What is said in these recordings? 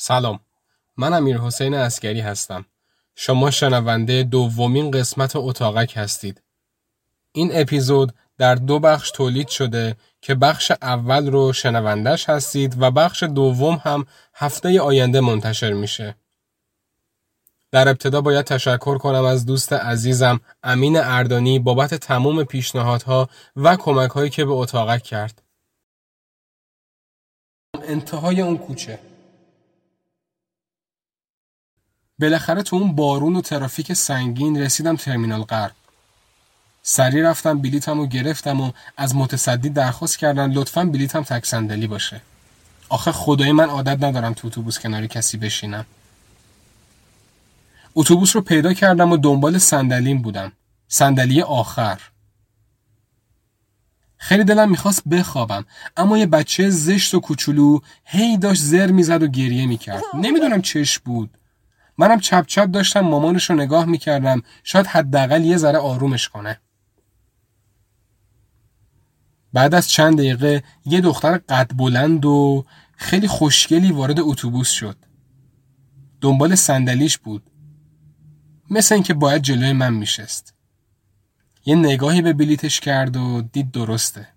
سلام. من امیر حسین اسکری هستم. شما شنونده دومین قسمت اتاقک هستید. این اپیزود در دو بخش تولید شده که بخش اول رو شنوندش هستید و بخش دوم هم هفته آینده منتشر میشه. در ابتدا باید تشکر کنم از دوست عزیزم امین اردانی بابت تمام پیشنهادها و کمک هایی که به اتاقک کرد. انتهای اون کوچه. بالاخره تو اون بارون و ترافیک سنگین رسیدم ترمینال غرب. سری رفتم بلیتم و گرفتم و از متصدی درخواست کردن لطفا بلیتم تک صندلی باشه. آخه خدای من عادت ندارم تو اتوبوس کنار کسی بشینم. اتوبوس رو پیدا کردم و دنبال صندلیم بودم. صندلی آخر. خیلی دلم می‌خواست بخوابم اما یه بچه زشت و کوچولو هی داشت زر می‌زد و گریه می‌کرد. نمی‌دونم چش بود. منم چپ چپ داشتم مامانش رو نگاه می‌کردم شاید حداقل یه ذره آرومش کنه. بعد از چند دقیقه یه دختر قد بلند و خیلی خوشگلی وارد اتوبوس شد. دنبال صندلیش بود. مثل اینکه باید جلوی من میشست. یه نگاهی به بلیتش کرد و دید درسته.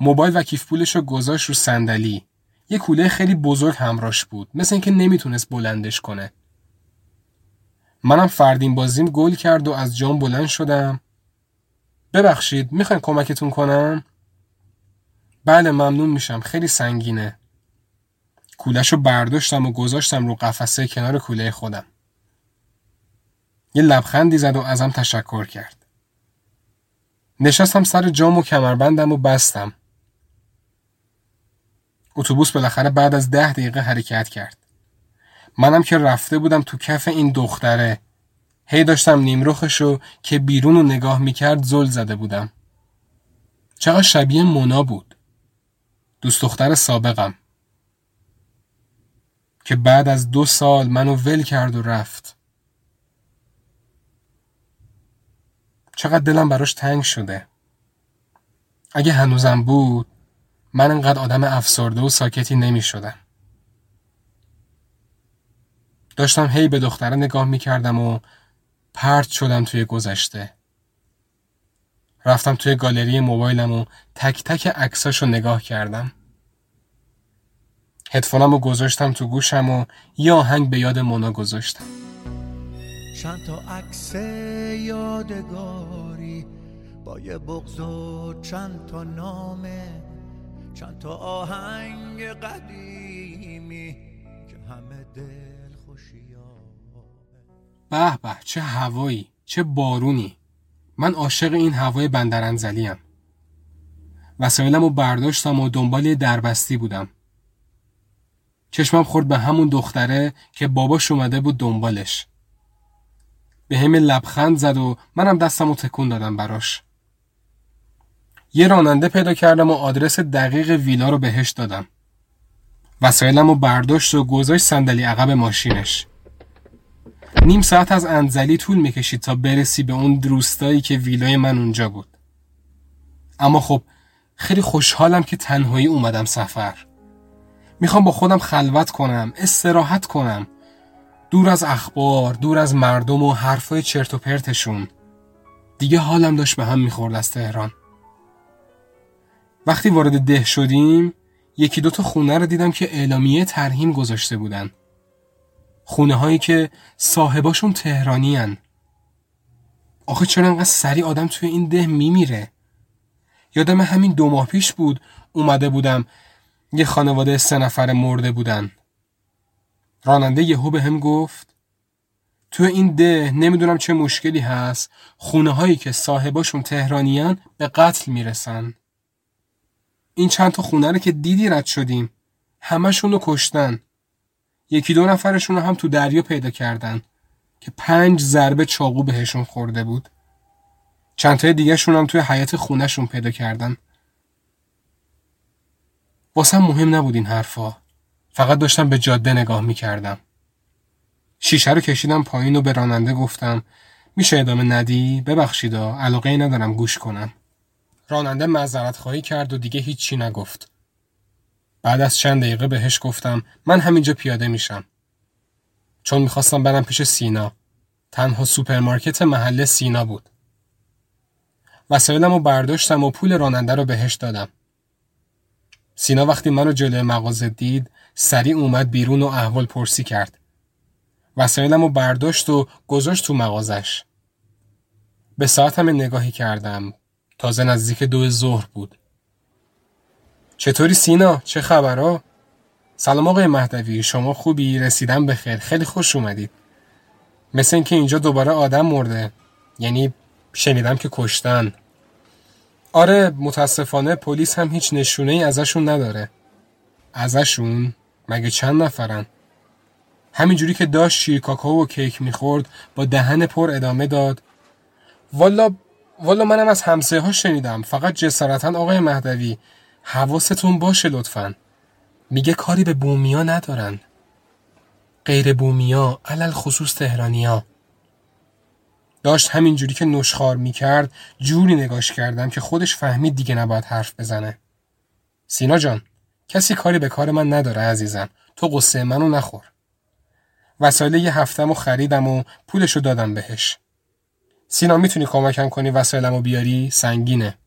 موبایل و کیف پولش رو گذاشت رو صندلی. یه کوله خیلی بزرگ همراش بود. مثل اینکه نمی‌تونست بلندش کنه. منم فردین بازیم گل کرد و از جام بلند شدم. ببخشید می‌خواین کمکتون کنم؟ بله ممنون میشم خیلی سنگینه. کولش برداشتم و گذاشتم رو قفسه کنار کوله خودم. یه لبخندی زد و ازم تشکر کرد. نشستم سر جام و کمربندم و بستم. اتوبوس بالاخره بعد از ده دقیقه حرکت کرد. منم که رفته بودم تو کف این دختره. هی داشتم نیمروخشو که بیرون رو نگاه می‌کرد زل زده بودم. چقدر شبیه مونا بود. دوست دختر سابقم. که بعد از دو سال منو ول کرد و رفت. چقدر دلم براش تنگ شده. اگه هنوزم بود من انقدر آدم افسرده و ساکتی نمی شدم. داشتم هی به دختره نگاه می کردم و پرت شدم توی گذشته. رفتم توی گالری موبایلم و تک تک عکساشو نگاه کردم. هدفونم رو گذاشتم تو گوشم و یه آهنگ به یاد مونا گذاشتم. چند تا عکس یادگاری با یه بغض و چند تا نامه چند تا آهنگ قدیمی که همه دل به به چه هوایی چه بارونی. من عاشق این هوای بندرانزلیم وسایلم رو برداشتم و دنبال دربستی بودم. چشمم خورد به همون دختره که باباش اومده بود دنبالش. به همه لبخند زد و منم دستم رو تکون دادم براش. یه راننده پیدا کردم و آدرس دقیق ویلا رو بهش دادم. وسایلم رو برداشت و گذاشت صندلی عقب ماشینش. نیم ساعت از انزلی طول می‌کشید تا برسی به اون دروستایی که ویلای من اونجا بود. اما خب خیلی خوشحالم که تنهایی اومدم سفر. می‌خوام با خودم خلوت کنم، استراحت کنم، دور از اخبار دور از مردم و حرفای چرت و پرتشون دیگه حالم داشت به هم می‌خورد از تهران وقتی وارد ده شدیم یکی دوتا خونه رو دیدم که اعلامیه ترهیم گذاشته بودن. خونه هایی که صاحباشون تهرانی هن. آخه چرا انقدر سری آدم توی این ده میمیره؟ یادم همین دو ماه پیش بود اومده بودم یه خانواده سه نفر مرده بودن. راننده یهو به هم گفت تو این ده نمی‌دونم چه مشکلی هست خونه هایی که صاحباشون تهرانیان به قتل می‌رسن. این چند تا خونه رو که دیدی رد شدیم همشون رو کشتن یکی دو نفرشون رو هم تو دریا پیدا کردن که پنج ضربه چاقو بهشون خورده بود چند تای دیگه شون هم توی حیات خونهشون پیدا کردن واسه مهم نبود این حرفا فقط داشتم به جاده نگاه می کردم. شیشه رو کشیدم پایین و به راننده گفتم میشه ادامه ندی؟ ببخشیدا علاقه ندارم گوش کنم. راننده معذرت خواهی کرد و دیگه هیچی نگفت. بعد از چند دقیقه بهش گفتم من همینجا پیاده میشم. چون می‌خواستم برم پیش سینا. تنها سوپرمارکت محله سینا بود. وسایلم رو برداشتم و پول راننده رو بهش دادم. سینا وقتی منو جلوی مغازه دید سریع اومد بیرون و احوال پرسی کرد. وسایلم رو برداشت و گذاشت تو مغازش. به ساعتم نگاهی کردم. تازه نزدیک دو ظهر بود. چطوری سینا؟ چه خبرها؟ سلام آقای مهدوی شما خوبی؟ رسیدم به خیر خیلی خوش اومدید. مثل اینکه اینجا دوباره آدم مرده. یعنی شنیدم که کشتن. آره متاسفانه پلیس هم هیچ نشونه ای ازشون نداره. ازشون؟ مگه چند نفرن؟ همینجوری که داشت شیر کاکاو و کیک می‌خورد با دهن پر ادامه داد والا والا منم از همسایه ها شنیدم. فقط جسارتا آقای مهدوی. حواستون باشه لطفا. میگه کاری به بومیا ندارن. غیر بومیا علل خصوص تهرانیا داشت همینجوری که نشخار می‌کرد جوری نگاش کردم که خودش فهمید دیگه نباید حرف بزنه. سینا جان کسی کاری به کار من نداره عزیزم. تو قصه منو نخور. وسایل یه هفتم و خریدم و پولشو دادم بهش. سینا می‌تونی کمکم کنی؟ وسایلمو بیاری؟ سنگینه.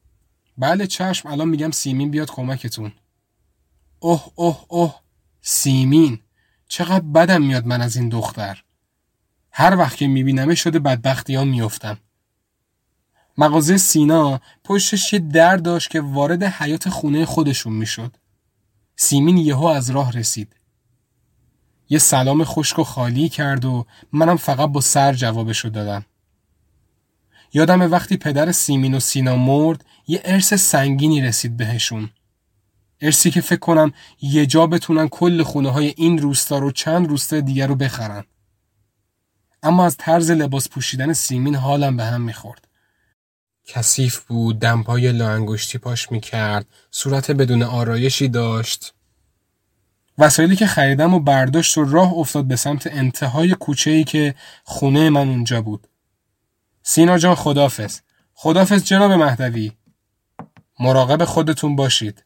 بله چشم الان میگم سیمین بیاد کمکتون. اوه اوه اوه سیمین. چقدر بدم میاد من از این دختر. هر وقت که میبینمه شده بدبختی ها میفتم مغازه سینا پشتش یه در داشت که وارد حیات خونه خودشون می‌شد. سیمین یهو از راه رسید. یه سلام خشک و خالی کرد و منم فقط با سر جوابشو دادم. یادم وقتی پدر سیمین و سینا مرد یه ارث سنگینی رسید بهشون. ارسی که فکر کنم یه جا بتونن کل خونه های این روستا رو چند روستا دیگر رو بخرن. اما از طرز لباس پوشیدن سیمین حالم به هم می‌خورد. کثیف بود، دمپای لاانگشتی پاش می‌کرد، صورت بدون آرایشی داشت. وسایلی که خریدم و برداشت و راه افتاد به سمت انتهای کوچه ای که خونه من اونجا بود. سینا جان خدافز خدافز جناب مهدوی؟ مراقب خودتون باشید.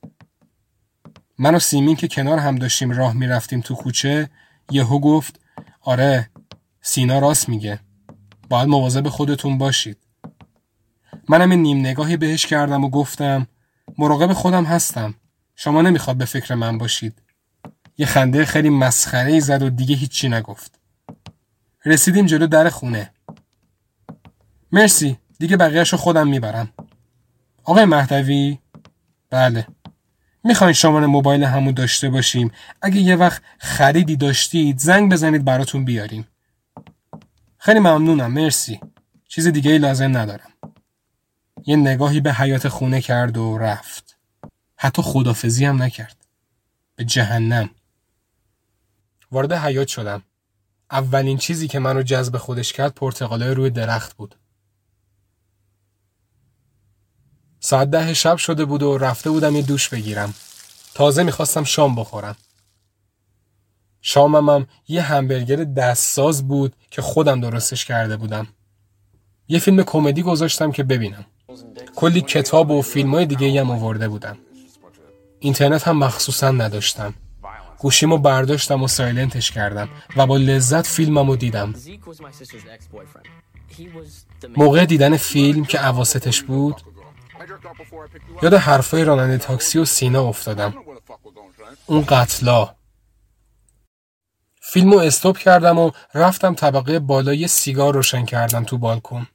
من و سیمین که کنار هم داشتیم راه می‌رفتیم تو کوچه یهو گفت آره سینا راست میگه. باید مواظب خودتون باشید. منم این نیم نگاهی بهش کردم و گفتم مراقب خودم هستم. شما نمی‌خواد به فکر من باشید. یه خنده خیلی مسخره ای زد و دیگه هیچی نگفت. رسیدیم جلو در خونه. مرسی. دیگه بقیهش رو خودم می‌برم. آقای مهدوی؟ بله. می‌خواین شماره موبایل همون داشته باشیم. اگه یه وقت خریدی داشتید زنگ بزنید براتون بیاریم. خیلی ممنونم. مرسی. چیز دیگه ای لازم ندارم. یه نگاهی به حیات خونه کرد و رفت. حتی خدافزی هم نکرد. به جهنم. وارد حیات شدم. اولین چیزی که منو جذب خودش کرد پرتقاله روی درخت بود. ساعت ده شب شده بود و رفته بودم یه دوش بگیرم. تازه می‌خواستم شام بخورم. شامم یه همبرگر دستساز بود که خودم درستش کرده بودم. یه فیلم کمدی گذاشتم که ببینم. کلی کتاب و فیلم های دیگه هم آورده بودم. اینترنت هم مخصوصا نداشتم. گوشیمو برداشتم و سایلنتش کردم و با لذت فیلممو دیدم. موقع دیدن فیلم که عواستش بود یاد حرفای راننده تاکسی و سینا افتادم. اون قتلا. فیلمو استوب کردم و رفتم طبقه بالای سیگار روشن کردم تو بالکن.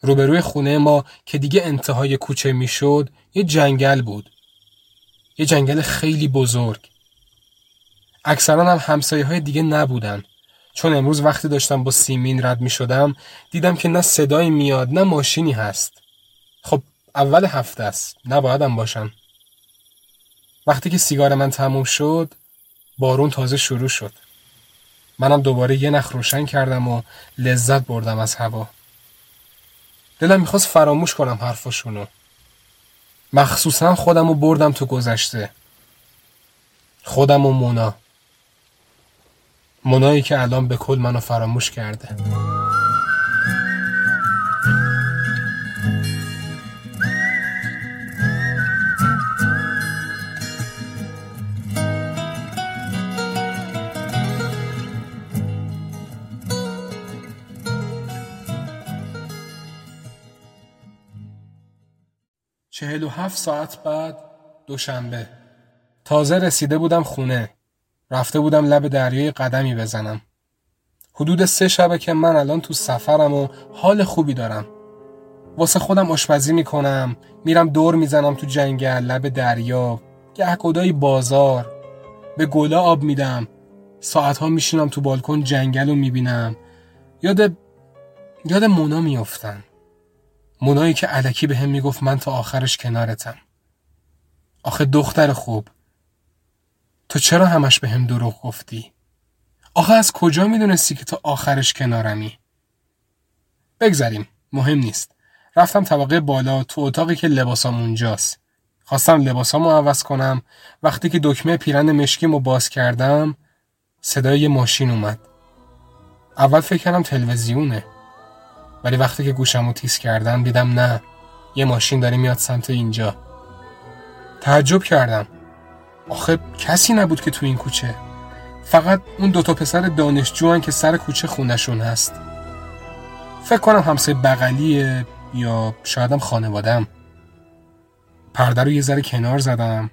روبروی خونه ما که دیگه انتهای کوچه می‌شد یه جنگل بود. یه جنگل خیلی بزرگ. اکثرا هم همسایه های دیگه نبودن. چون امروز وقتی داشتم با سیمین رد می شدم دیدم که نه صدایی میاد نه ماشینی هست. خب اول هفته است. نبایدم باشم. وقتی که سیگار من تموم شد بارون تازه شروع شد. منم دوباره یه نخ روشن کردم و لذت بردم از هوا. دلم می‌خواست فراموش کنم حرفاشونو. مخصوصا خودم رو بردم تو گذشته. خودم و مونا. مونایی که الان به کل منو فراموش کرده. چهل و هفت ساعت بعد دوشنبه. تازه رسیده بودم خونه. رفته بودم لب دریای قدمی بزنم. حدود سه شبه که من الان تو سفرم و حال خوبی دارم. واسه خودم آشپزی می‌کنم میرم دور می‌زنم تو جنگل لب دریا گهگدایی بازار. به گلا آب میدم. ساعتها میشینم تو بالکن جنگل رو می‌بینم. یاد یاد مونا میافتم. مونایی که علکی به هم می‌گفت من تا آخرش کنارتم. آخه دختر خوب. تو چرا همش به هم دروغ گفتی؟ آخه از کجا می‌دونستی که تا آخرش کنارمی؟ بگذریم مهم نیست. رفتم طبقه بالا تو اتاقی که لباسام اونجاست. خواستم لباسامو عوض کنم. وقتی که دکمه پیرن مشکیمو باز کردم صدای ماشین اومد. اول فکر کردم تلویزیونه. ولی وقتی که گوشمو تیز کردم دیدم نه یه ماشین داره میاد سمت اینجا. تعجب کردم. آخه کسی نبود که تو این کوچه. فقط اون دوتا پسر دانشجو که سر کوچه خونشون هست. فکر کنم همسایه بغلیه یا شایدم خانوادم پرده رو یه ذره کنار زدم.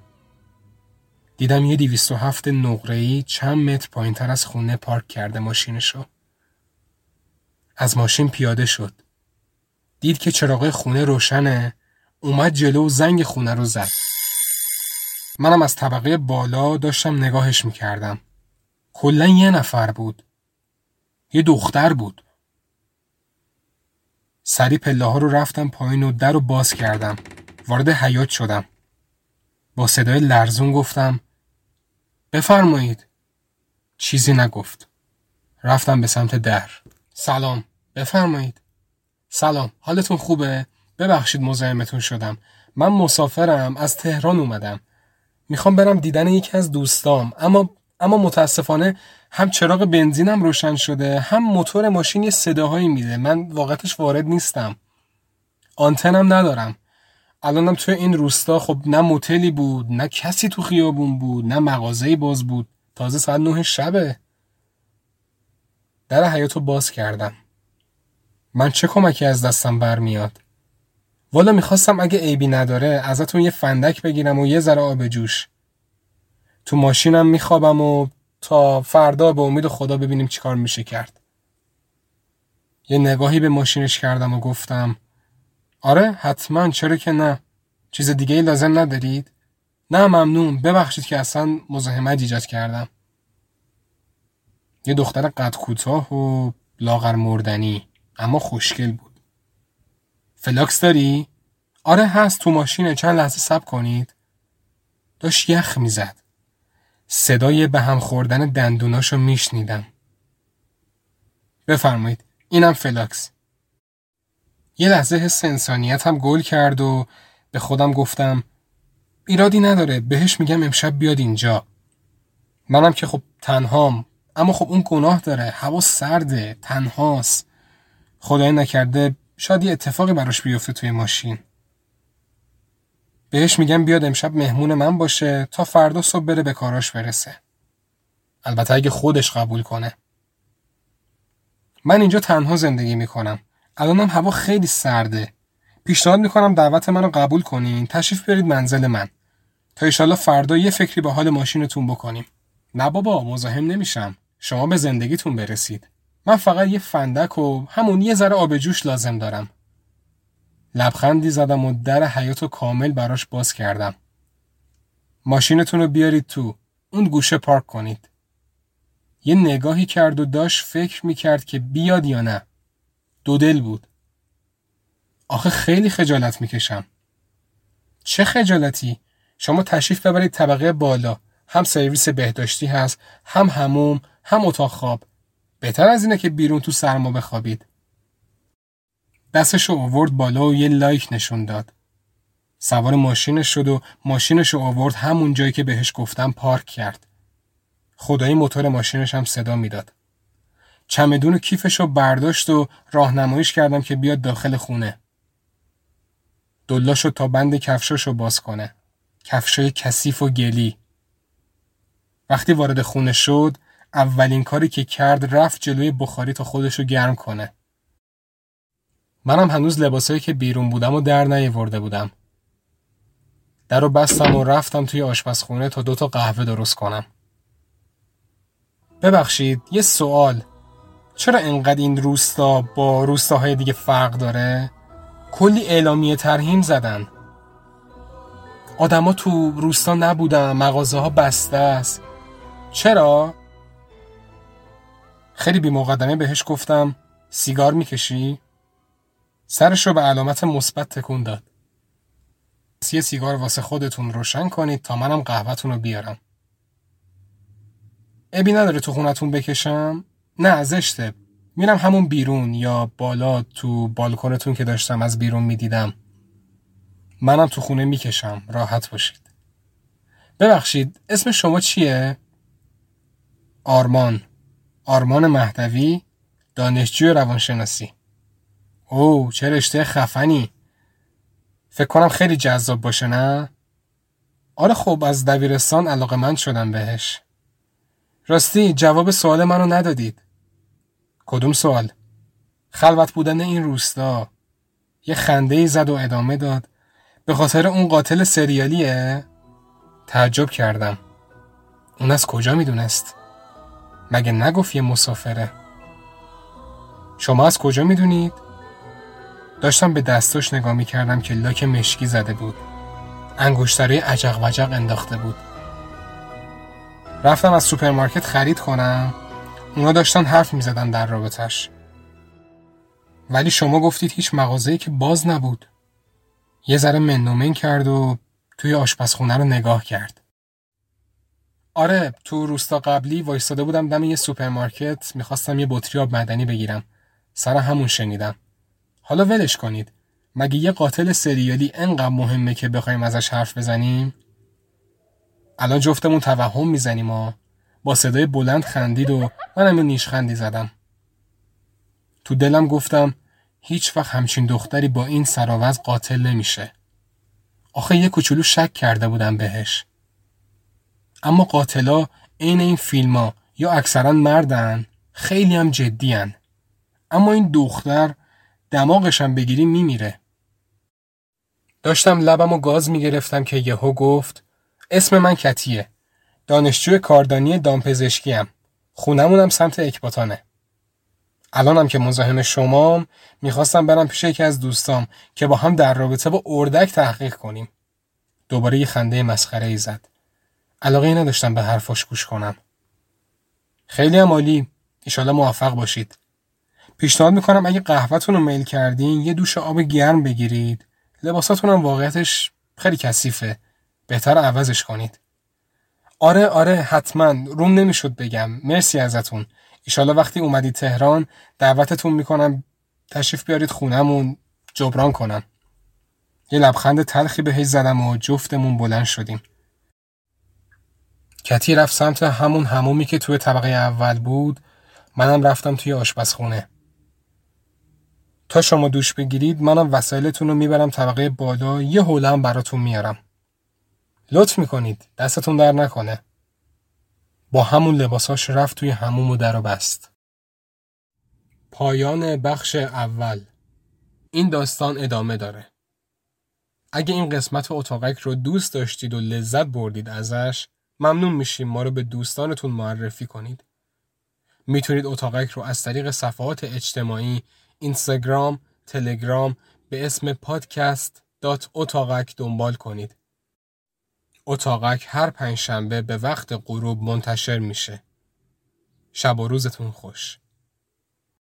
دیدم یه دیویست و هفت نقره‌ای چند متر پایین تر از خونه پارک کرده ماشینشو. از ماشین پیاده شد. دید که چراغ خونه روشنه اومد جلو و زنگ خونه رو زد. منم از طبقه بالا داشتم نگاهش می‌کردم. کلا یه نفر بود. یه دختر بود. سری پله ها رو رفتم پایین و در رو باز کردم. وارد حیات شدم. با صدای لرزون گفتم بفرمایید. چیزی نگفت. رفتم به سمت در. سلام. بفرمایید. سلام. حالتون خوبه؟ ببخشید مزاحمتون شدم. من مسافرم. از تهران اومدم. می‌خوام برم دیدن یکی از دوستام. اما اما متاسفانه هم چراغ بنزینم روشن شده هم موتور ماشین یه صداهایی میده. من واقعتش وارد نیستم. آنتنم ندارم. الانم توی این روستا خب نه موتلی بود نه کسی تو خیابون بود نه مغازه‌ای باز بود. تازه ساعت نه شبه. در حیاتو باز کردم. من چه کمکی از دستم برمیاد؟ والا می‌خواستم اگه عیبی نداره ازتون یه فندک بگیرم و یه ذره آب جوش. تو ماشینم میخوابم و تا فردا به امید خدا ببینیم چیکار میشه کرد. یه نگاهی به ماشینش کردم و گفتم آره حتما چرا که نه. چیز دیگه ای لازم ندارید؟ نه ممنون. ببخشید که اصلا مزاحمت ایجاد کردم. یه دختر قد کوتاه و لاغر مردنی. اما خوشگل بود. فلاکس داری؟ آره هست. تو ماشینه. چند لحظه سب کنید. داشت یخ می‌زد. صدای به هم خوردن دندوناشو میشنیدم. بفرمایید. اینم فلاکس. یه لحظه حس انسانیت هم گل کرد و به خودم گفتم ایرادی نداره. بهش میگم امشب بیاد اینجا. منم که خب تنهام. اما خب اون گناه داره. هوا سرده. تنهاست. خدای نکرده شاید یه اتفاقی براش بیفته توی ماشین. بهش میگم بیاد امشب مهمون من باشه تا فردا صبح بره به کاراش برسه. البته اگه خودش قبول کنه. من اینجا تنها زندگی می‌کنم. الانم هوا خیلی سرده. پیشنهاد می‌کنم دعوت منو قبول کنین. تشریف برید منزل من. تا ایشالا فردا یه فکری به حال ماشینتون بکنیم. نه بابا مزاحم نمیشم. شما به زندگیتون برسید. من فقط یه فندک و همون یه ذره آب جوش لازم دارم. لبخندی زدم و در حیات کامل براش باز کردم. ماشینتون رو بیارید تو اون گوشه پارک کنید. یه نگاهی کرد و داشت فکر می‌کرد که بیاد یا نه. دو دل بود. آخه خیلی خجالت می‌کشم. چه خجالتی؟ شما تشریف ببرید طبقه بالا. هم سرویس بهداشتی هست هم هموم هم اتاق خواب. بهتر از اینه که بیرون تو سرما بخوابید دستشو آورد بالا و یه لایک نشون داد سوار ماشینش شد و ماشینشو آورد همون جایی که بهش گفتم پارک کرد خدایی موتور ماشینش هم صدا می‌داد چمدون و کیفش رو برداشت و راهنماییش کردم که بیاد داخل خونه. دلاشو تا بند کفشاشو باز کنه. کفشای کثیف و گلی. وقتی وارد خونه شد، اولین کاری که کرد رفت جلوی بخاری تا خودشو گرم کنه. منم هنوز لباسایی که بیرون بودم و در نیاورده بودم. در رو بستم و رفتم توی آشپزخونه تا دوتا قهوه درست کنم. ببخشید یه سوال چرا انقدر این روستا با روستاهای دیگه فرق داره؟ کلی اعلامیه ترهیم زدن آدما تو روستا نبودن مغازه ها بسته است چرا؟ خیلی بی مقدمه بهش گفتم سیگار می‌کشی؟ سرش رو به علامت مثبت تکون داد. یه سیگار واسه خودتون روشن کنید تا منم قهوهتون رو بیارم. ابی نداره تو خونتون بکشم؟ نه زشته. میرم همون بیرون یا بالا تو بالکنتون که داشتم از بیرون می‌دیدم. منم تو خونه می‌کشم. راحت باشید. ببخشید اسم شما چیه؟ آرمان آرمان مهدوی دانشجوی روانشناسی. او چه رشته خفنی. فکر کنم خیلی جذاب باشه نه؟ آره خب از دبیرستان علاقه من شدم بهش. راستی جواب سوال منو ندادید. کدوم سوال؟ خلوت بودن این روستا. یه خنده ای زد و ادامه داد. به خاطر اون قاتل سریالیه؟ تعجب کردم. اون از کجا می‌دونست؟ مگه نگفت یه مسافره؟ شما از کجا می‌دونید؟ داشتم به دستاش نگاه می‌کردم که لاک مشکی زده بود. انگشترهای عجق وجق انداخته بود. رفتم از سوپرمارکت خرید کنم. اونا داشتن حرف می‌زدن در رابطش ولی شما گفتید هیچ مغازه‌ای که باز نبود. یه ذره منومن کرد و توی آشپزخونه رو نگاه کرد. آره تو روستا قبلی وایستاده بودم دم یه سوپرمارکت می‌خواستم یه بطری آب مدنی بگیرم. سر همون شنیدم. حالا ولش کنید. مگه یه قاتل سریالی انقدر مهمه که بخوایم ازش حرف بزنیم؟ الان جفتمون توهم می‌زنیم و با صدای بلند خندید و منم یه نیشخندی زدم. تو دلم گفتم هیچ وقت همچین دختری با این سراوز قاتل نمیشه. آخه یه کوچولو شک کرده بودم بهش. اما قاتلا عین این فیلم ها یا اکثرا مردن خیلی هم جدی هن. اما این دختر دماغشم بگیری میمیره. داشتم لبم و گاز می‌گرفتم که یهو گفت اسم من کتیه. دانشجوی کاردانی دامپزشکیم. خونمونم سمت اکباتانه. الانم که مزاحم شمام می‌خواستم برم پیش یکی از دوستام که با هم در رابطه با اردک تحقیق کنیم. دوباره یه خنده مسخره ای زد. علاقه نداشتم به حرفاش گوش کنم. خیلی هم عالی. ایشالا موفق باشید. پیشنهاد می‌کنم اگه قهوهتون رو میل کردین یه دوش آب گرم بگیرید. لباساتون هم واقعیتش خیلی کثیفه. بهتر عوضش کنید. آره آره حتما روم نمی‌شد بگم. مرسی ازتون. ایشالا وقتی اومدید تهران دعوتتون می‌کنم تشریف بیارید خونمون جبران کنم. یه لبخند تلخی بهش زدم و جفتمون بلند شدیم. کتی رفت سمت همون همومی که توی طبقه اول بود. منم رفتم توی آشپزخونه. تا شما دوش بگیرید منم وسایلتون رو می‌برم طبقه بالا یه حوله هم براتون میارم. لطف می‌کنید دستتون در نکنه. با همون لباساش رفت توی هموم و در و بست. پایان بخش اول. این داستان ادامه داره. اگه این قسمت اتاقک رو دوست داشتید و لذت بردید ازش ممنون میشیم ما رو به دوستانتون معرفی کنید. می‌تونید اتاقک رو از طریق صفحات اجتماعی اینستاگرام، تلگرام به اسم پادکست دات اتاقک دنبال کنید. اتاقک هر پنج شنبه به وقت غروب منتشر میشه. شب و روزتون خوش.